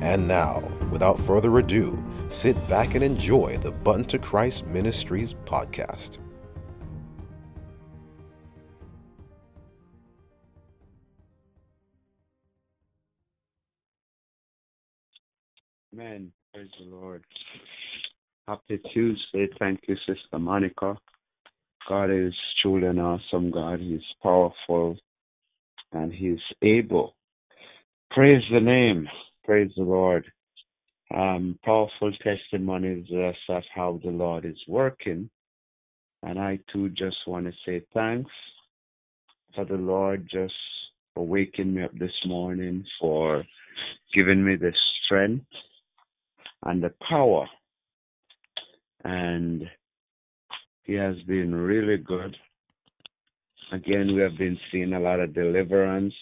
And now, without further ado, sit back and enjoy the Button to Christ Ministries podcast. Amen. Praise the Lord. Happy Tuesday. Thank you, Sister Monica. God is truly an awesome God. He's powerful and He's able. Praise the name. Praise the Lord. Um, powerful testimonies uh, of how the Lord is working. And I too just want to say thanks for the Lord just for waking me up this morning, for giving me the strength and the power. And He has been really good. Again, we have been seeing a lot of deliverance.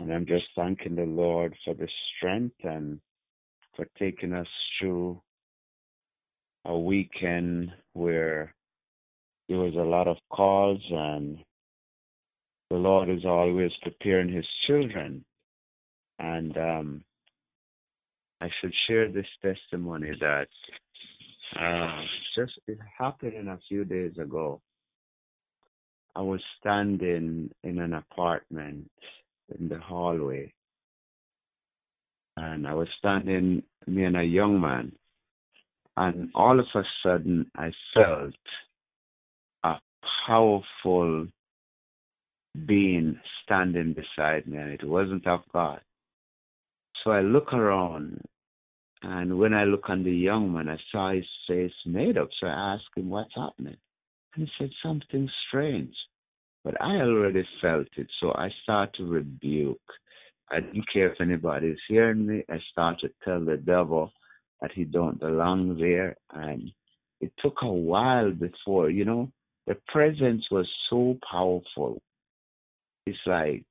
And I'm just thanking the Lord for the strength and for taking us through a weekend where there was a lot of calls and the Lord is always preparing his children. And um, I should share this testimony that uh, just it happened in a few days ago. I was standing in an apartment in the hallway and I was standing, me and a young man, and all of a sudden I felt a powerful being standing beside me, and it wasn't of God. So I look around, and when I look on the young man, I saw his face made up. So I asked him, What's happening? And he said, Something strange. But I already felt it, so I started to rebuke. I didn't care if anybody is hearing me. I started to tell the devil that he don't belong there. And it took a while before, you know, the presence was so powerful. It's like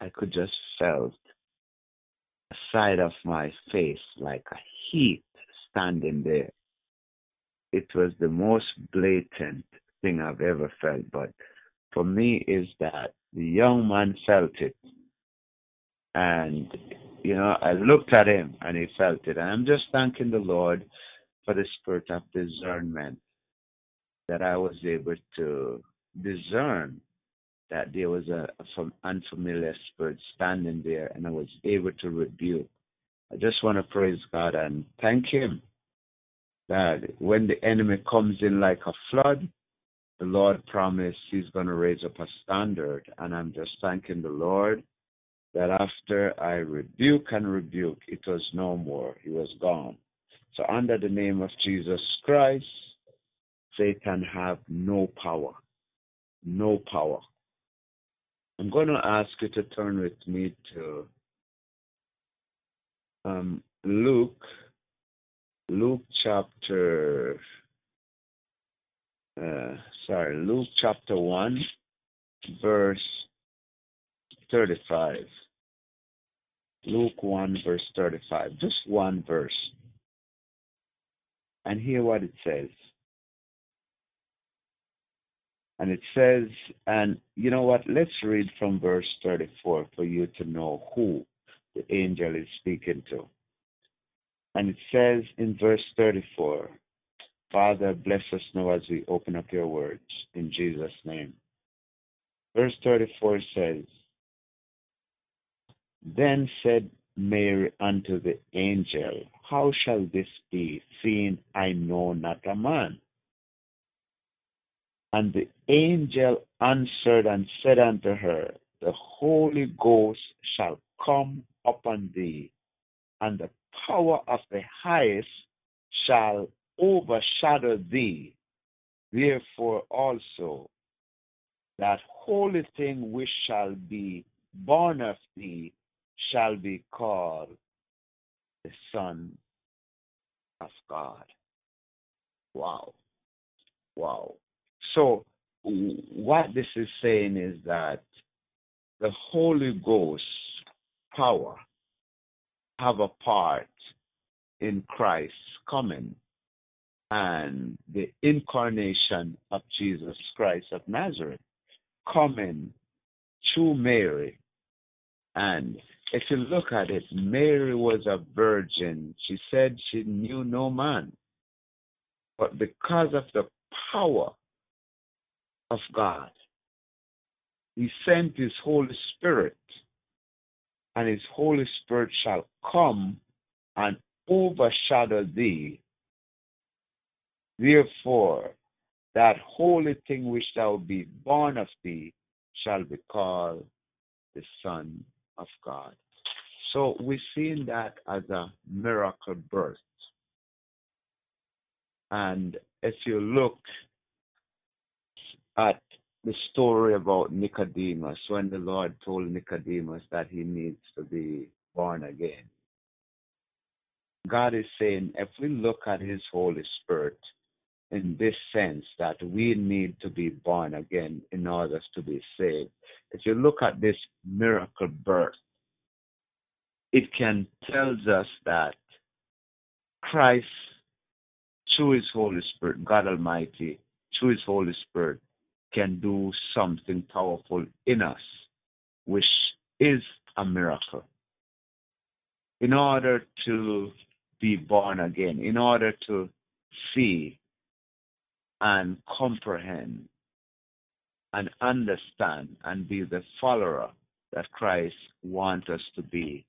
I could just felt a side of my face like a heat standing there. It was the most blatant thing I've ever felt, but for me is that the young man felt it and, you know, I looked at him and he felt it. And I'm just thanking the Lord for the spirit of discernment that I was able to discern that there was a, a unfamiliar spirit standing there and I was able to rebuke. I just want to praise God and thank Him that when the enemy comes in like a flood, the Lord promised He's going to raise up a standard. And I'm just thanking the Lord that after I rebuke and rebuke, it was no more. He was gone. So under the name of Jesus Christ, Satan have no power. No power. I'm going to ask you to turn with me to um, Luke, Luke chapter, uh, sorry, Luke chapter 1, verse 35. Luke 1, verse 35. Just one verse. And hear what it says. And it says, and you know what? Let's read from verse 34 for you to know who the angel is speaking to. And it says in verse 34, Father, bless us now as we open up your words in Jesus' name. Verse 34 says, then said Mary unto the angel, How shall this be, seeing I know not a man? And the angel answered and said unto her, The Holy Ghost shall come upon thee, and the power of the highest shall overshadow thee. Therefore also that holy thing which shall be born of thee shall be called the Son of God. Wow. Wow. So, what this is saying is that the Holy Ghost power have a part in Christ's coming and the incarnation of Jesus Christ of Nazareth coming to Mary. And if you look at it, Mary was a virgin. She said she knew no man. But because of the power of God, He sent His Holy Spirit, and His Holy Spirit shall come and overshadow thee. Therefore, that holy thing which shall be born of thee shall be called the Son of God. So we're seeing that as a miracle birth. And if you look at the story about Nicodemus, when the Lord told Nicodemus that he needs to be born again, God is saying if we look at his Holy Spirit in this sense that we need to be born again in order to be saved, if you look at this miracle birth, it can tells us that Christ, through his Holy Spirit, God Almighty, through his Holy Spirit, can do something powerful in us, which is a miracle. In order to be born again, in order to see and comprehend and understand and be the follower that Christ wants us to be,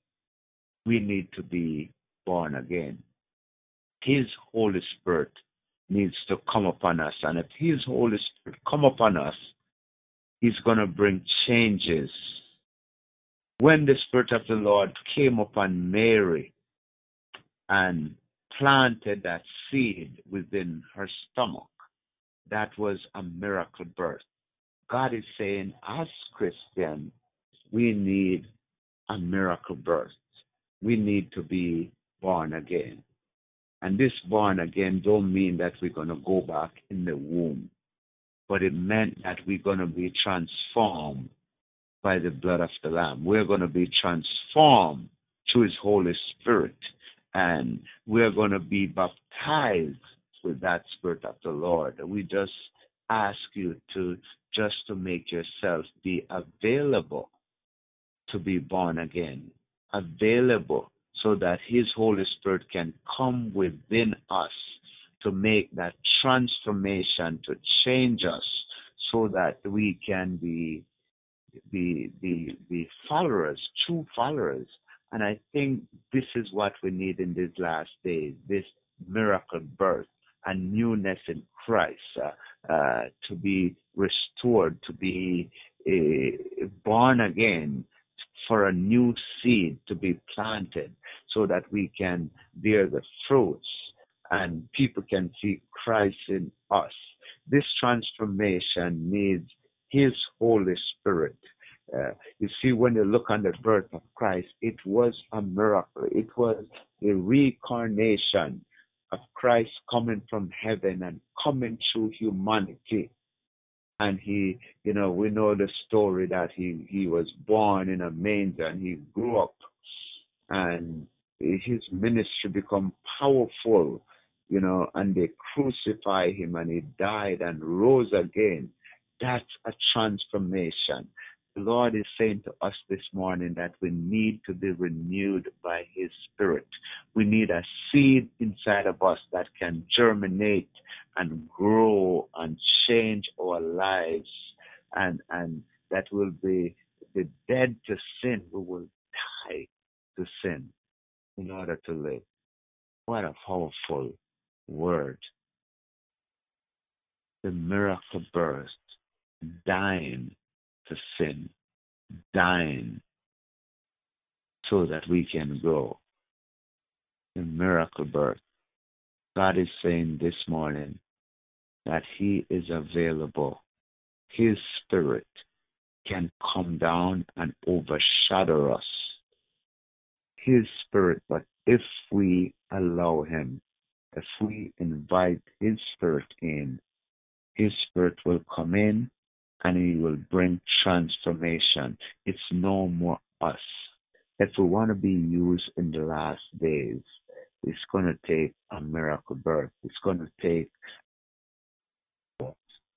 we need to be born again. His Holy Spirit needs to come upon us. And if His Holy Spirit come upon us, He's going to bring changes. When the Spirit of the Lord came upon Mary and planted that seed within her stomach, that was a miracle birth. God is saying, as Christians, we need a miracle birth. We need to be born again. And this born again don't mean that we're going to go back in the womb, but it meant that we're going to be transformed by the blood of the Lamb. We're going to be transformed through His Holy Spirit, and we're going to be baptized with that Spirit of the Lord. We just ask you to just to make yourself be available to be born again, available so that His Holy Spirit can come within us to make that transformation, to change us so that we can be be be be followers, true followers. And I think this is what we need in these last days, this miracle birth and newness in Christ, uh, uh, to be restored, to be uh, born again, for a new seed to be planted so that we can bear the fruits and people can see Christ in us. This transformation needs His Holy Spirit. Uh, you see, when you look on the birth of Christ, it was a miracle. It was a reincarnation of Christ coming from heaven and coming through humanity. And he you know we know the story that he he was born in a manger and he grew up. And his ministry become powerful you know and they crucify him and he died and rose again. That's a transformation the Lord is saying to us this morning that we need to be renewed by His Spirit. We need a seed inside of us that can germinate and grow and change our lives and, and that will be the dead to sin. We will die to sin in order to live. What a powerful word. The miracle birth, dying to sin, dying so that we can grow. The miracle birth. God is saying this morning that He is available. His Spirit can come down and overshadow us. His Spirit, but if we allow Him, if we invite His Spirit in, His Spirit will come in and He will bring transformation. It's no more us. If we want to be used in the last days, it's going to take a miracle birth. It's going to take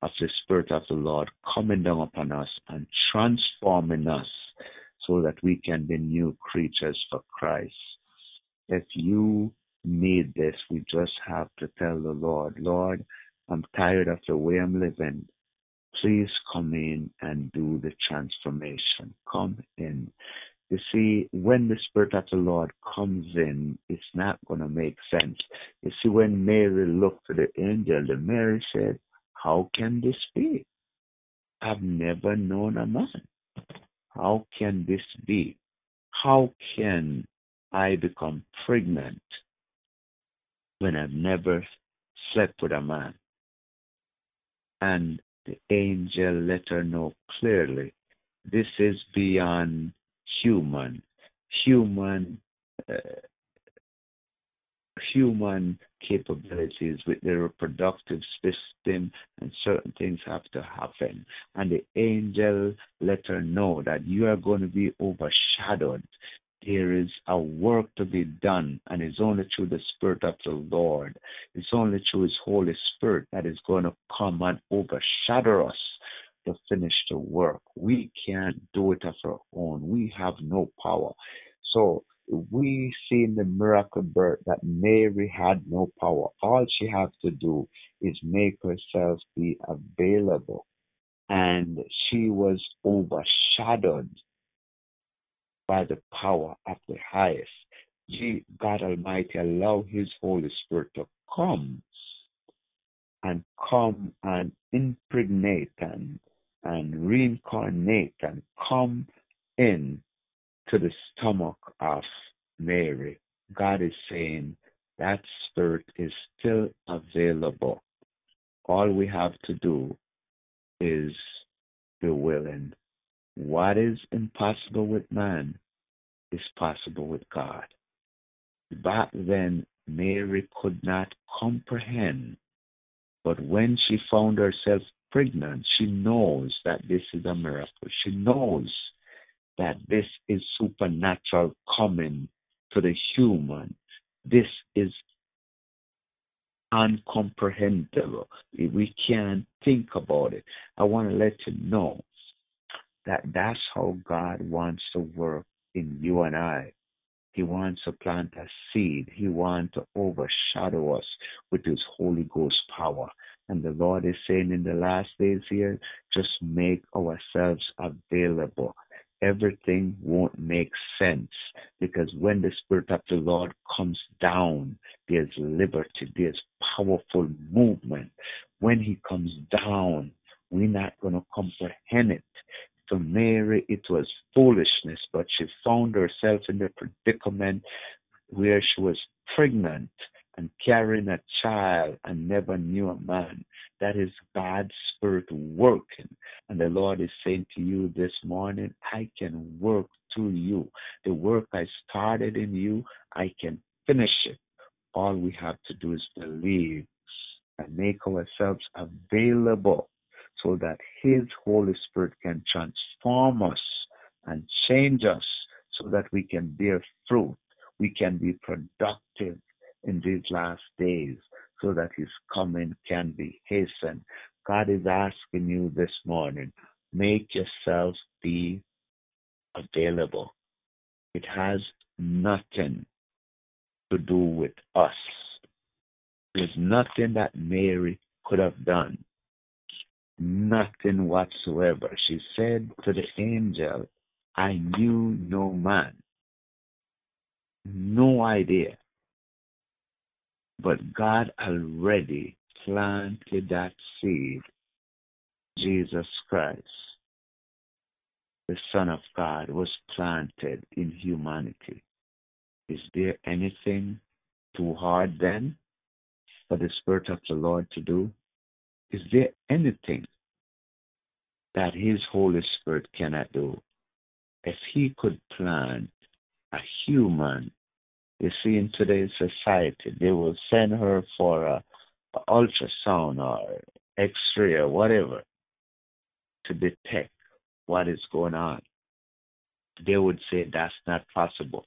of the Spirit of the Lord coming down upon us and transforming us so that we can be new creatures for Christ. If you need this, we just have to tell the Lord, Lord, I'm tired of the way I'm living. Please come in and do the transformation. Come in. You see, when the Spirit of the Lord comes in, it's not going to make sense. You see, when Mary looked to the angel, the Mary said, How can this be? I've never known a man. How can this be? How can I become pregnant when I've never slept with a man? And the angel let her know clearly this is beyond human, human, uh, human capabilities with the reproductive system, and certain things have to happen. And the angel let her know that you are going to be overshadowed. There is a work to be done, and it's only through the Spirit of the Lord. It's only through His Holy Spirit that is going to come and overshadow us to finish the work. We can't do it of our own. We have no power. So we see in the miracle birth that Mary had no power. All she has to do is make herself be available. And she was overshadowed by the power of the highest. God Almighty allow His Holy Spirit to come and come and impregnate and and reincarnate and come in to the stomach of Mary. God is saying that spirit is still available. All we have to do is be willing. What is impossible with man is possible with God. Back then, Mary could not comprehend, but when she found herself pregnant, she knows that this is a miracle. She knows that this is supernatural coming to the human. This is uncomprehendable. We can't think about it. I want to let you know that that's how God wants to work in you and I. He wants to plant a seed. He wants to overshadow us with His Holy Ghost power. And the Lord is saying in the last days here, just make ourselves available. Everything won't make sense because when the Spirit of the Lord comes down, there's liberty, there's powerful movement. When He comes down, we're not going to comprehend it. Mary, it was foolishness, but she found herself in a predicament where she was pregnant and carrying a child and never knew a man. That is God's Spirit working. And the Lord is saying to you this morning, I can work through you. The work I started in you, I can finish it. All we have to do is believe and make ourselves available so that His Holy Spirit can transform us and change us so that we can bear fruit. We can be productive in these last days so that His coming can be hastened. God is asking you this morning, make yourself be available. It has nothing to do with us. There's nothing that Mary could have done nothing whatsoever. She said to the angel, I knew no man. No idea. But God already planted that seed, Jesus Christ, the Son of God, was planted in humanity. Is there anything too hard then for the Spirit of the Lord to do? Is there anything that His Holy Spirit cannot do? If He could plant a human You see, in today's society, they will send her for a, a ultrasound or X-ray or whatever to detect what is going on. They would say that's not possible.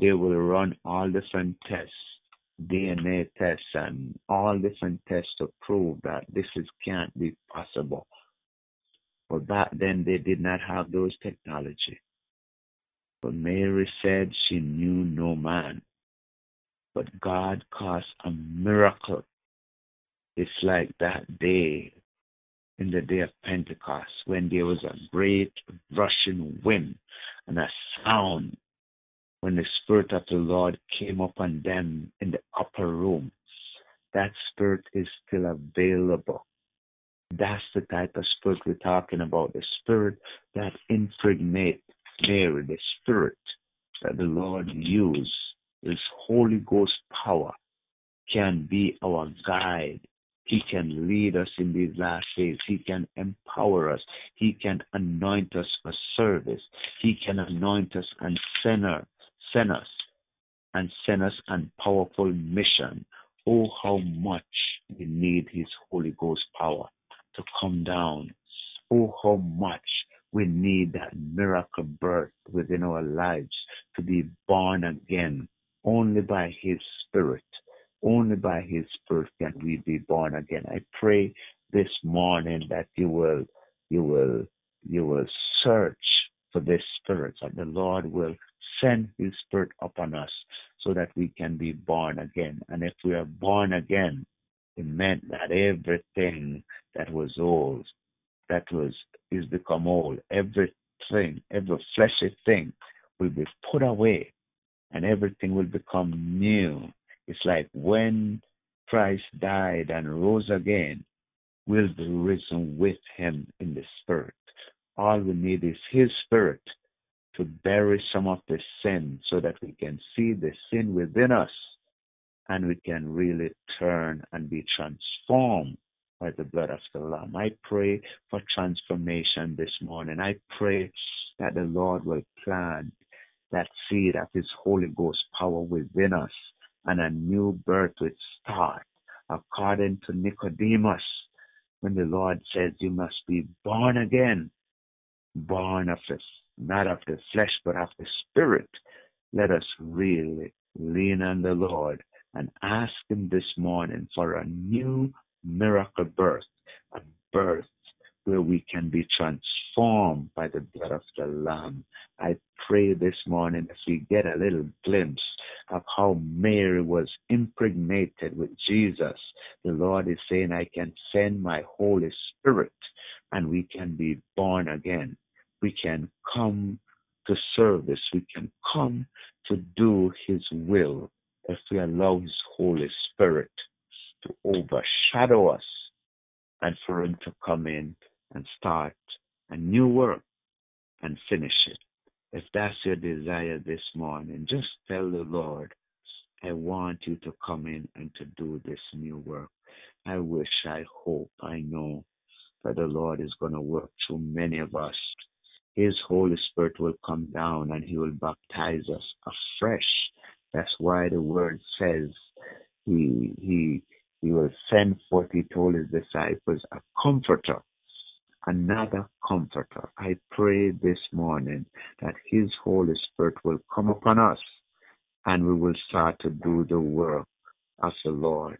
They will run all different tests, DNA tests, and all different tests to prove that this is can't be possible. But back then they did not have those technology. But Mary said she knew no man. But God caused a miracle. It's like that day in the day of Pentecost when there was a great rushing wind and a sound when the Spirit of the Lord came upon them in the upper room. That Spirit is still available. That's the type of Spirit we're talking about the Spirit that impregnates Mary, the Spirit that the Lord used, His Holy Ghost power can be our guide. He can lead us in these last days. He can empower us. He can anoint us for service. He can anoint us and send, us and us on powerful mission. Oh, how much we need His Holy Ghost power to come down. Oh, how much we need that miracle birth within our lives to be born again only by His Spirit. Only by His Spirit can we be born again. I pray this morning that you will, you will, you will search for this Spirit, that the Lord will send His Spirit upon us so that we can be born again. And if we are born again, it meant that everything that was old that was is become old. Everything, every fleshy thing will be put away and everything will become new. It's like when Christ died and rose again, we'll be risen with him in the spirit. All we need is his spirit to bury some of the sin so that we can see the sin within us and we can really turn and be transformed by the blood of the Lamb. I pray for transformation this morning. I pray that the Lord will plant that seed of His Holy Ghost power within us and a new birth will start according to Nicodemus when the Lord says you must be born again, born of the, not of the flesh, but of the spirit. Let us really lean on the Lord and ask Him this morning for a new miracle birth, a birth where we can be transformed by the blood of the Lamb. I pray this morning if we get a little glimpse of how Mary was impregnated with Jesus, the Lord is saying, I can send my Holy Spirit and we can be born again. We can come to service. We can come to do His will if we allow His Holy Spirit to overshadow us and for Him to come in and start a new work and finish it. If that's your desire this morning, just tell the Lord, I want you to come in and to do this new work. I wish, I hope, I know that the Lord is going to work through many of us. His Holy Spirit will come down and He will baptize us afresh. That's why the word says He He he will send forth, he told his disciples, a comforter, another comforter. I pray this morning that his Holy Spirit will come upon us and we will start to do the work of the Lord.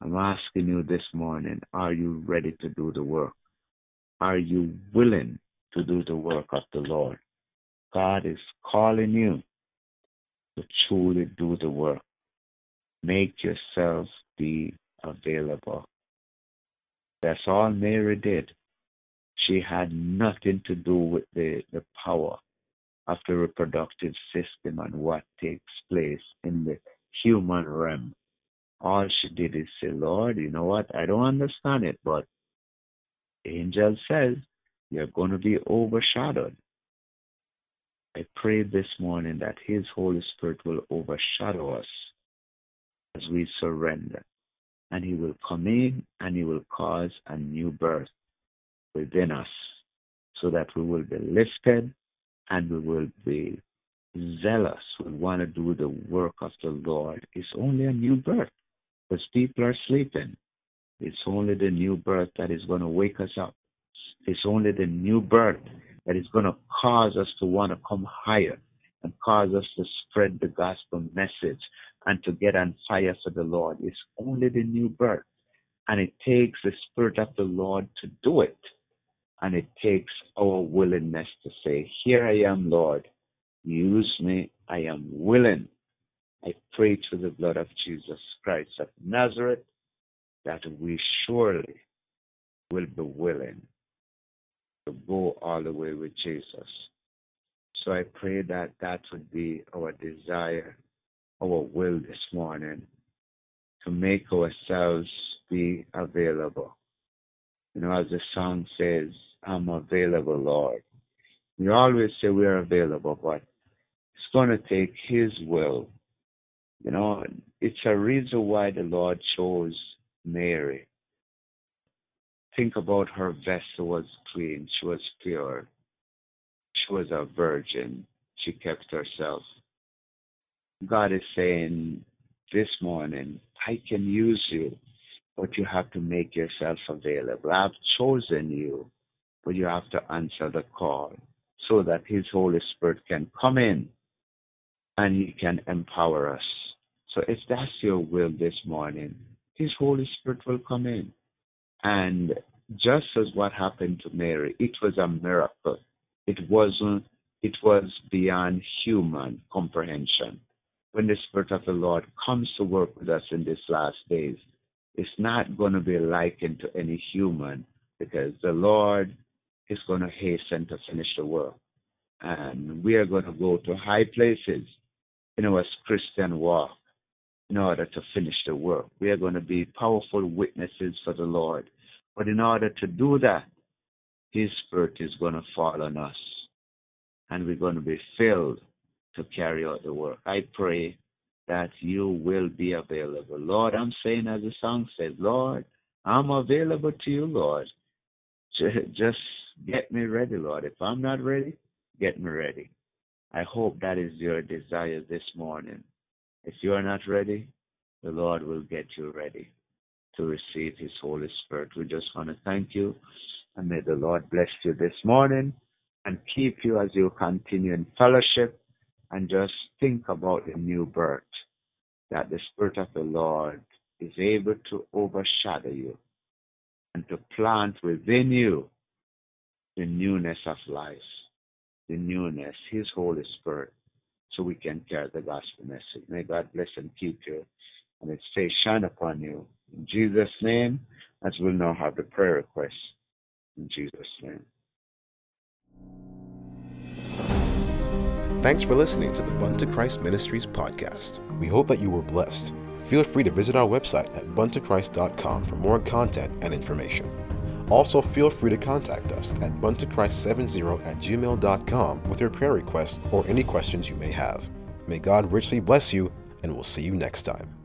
I'm asking you this morning, are you ready to do the work? Are you willing to do the work of the Lord? God is calling you to truly do the work. Make yourself be available. That's all Mary did. She had nothing to do with the, the power of the reproductive system and what takes place in the human realm. All she did is say, Lord, you know what? I don't understand it, but angel says you're going to be overshadowed. I pray this morning that His Holy Spirit will overshadow us as we surrender. And He will come in and He will cause a new birth within us so that we will be lifted and we will be zealous, we want to do the work of the Lord, it's only a new birth. Because people are sleeping. It's only the new birth that is going to wake us up. It's only the new birth that is going to cause us to want to come higher and cause us to spread the gospel message and to get on fire for the Lord. It's only the new birth. And it takes the Spirit of the Lord to do it. And it takes our willingness to say, Here I am, Lord. Use me. I am willing. I pray through the blood of Jesus Christ of Nazareth that we surely will be willing to go all the way with Jesus. So I pray that that would be our desire, our will this morning, to make ourselves be available. You know, as the song says, I'm available, Lord. We always say we're available, but it's going to take His will. You know, it's a reason why the Lord chose Mary. Think about her vessel was clean, she was pure, she was a virgin, she kept herself. God is saying this morning, I can use you, but you have to make yourself available. I've chosen you, but you have to answer the call so that His Holy Spirit can come in and He can empower us. So if that's your will this morning, His Holy Spirit will come in. And just as what happened to Mary, it was a miracle. It wasn't, it was beyond human comprehension. When the Spirit of the Lord comes to work with us in these last days, it's not going to be likened to any human because the Lord is going to hasten to finish the work. And we are going to go to high places in our Christian walk in order to finish the work. We are going to be powerful witnesses for the Lord. But in order to do that, His Spirit is going to fall on us. And we're going to be filled to carry out the work. I pray that you will be available. Lord, I'm saying as the song says, Lord, I'm available to you, Lord. Just get me ready, Lord. If I'm not ready, get me ready. I hope that is your desire this morning. If you are not ready, the Lord will get you ready to receive His Holy Spirit. We just want to thank you and may the Lord bless you this morning and keep you as you continue in fellowship and just think about the new birth that the Spirit of the Lord is able to overshadow you and to plant within you the newness of life, the newness, His Holy Spirit, so we can carry the gospel message. May God bless and keep you, and His face shine upon you. In Jesus' name, as we'll now have the prayer request. In Jesus' name. Thanks for listening to the Bunto Christ Ministries podcast. We hope that you were blessed. Feel free to visit our website at buntochrist.com for more content and information. Also, feel free to contact us at buntochrist70 at gmail.com with your prayer requests or any questions you may have. May God richly bless you, and we'll see you next time.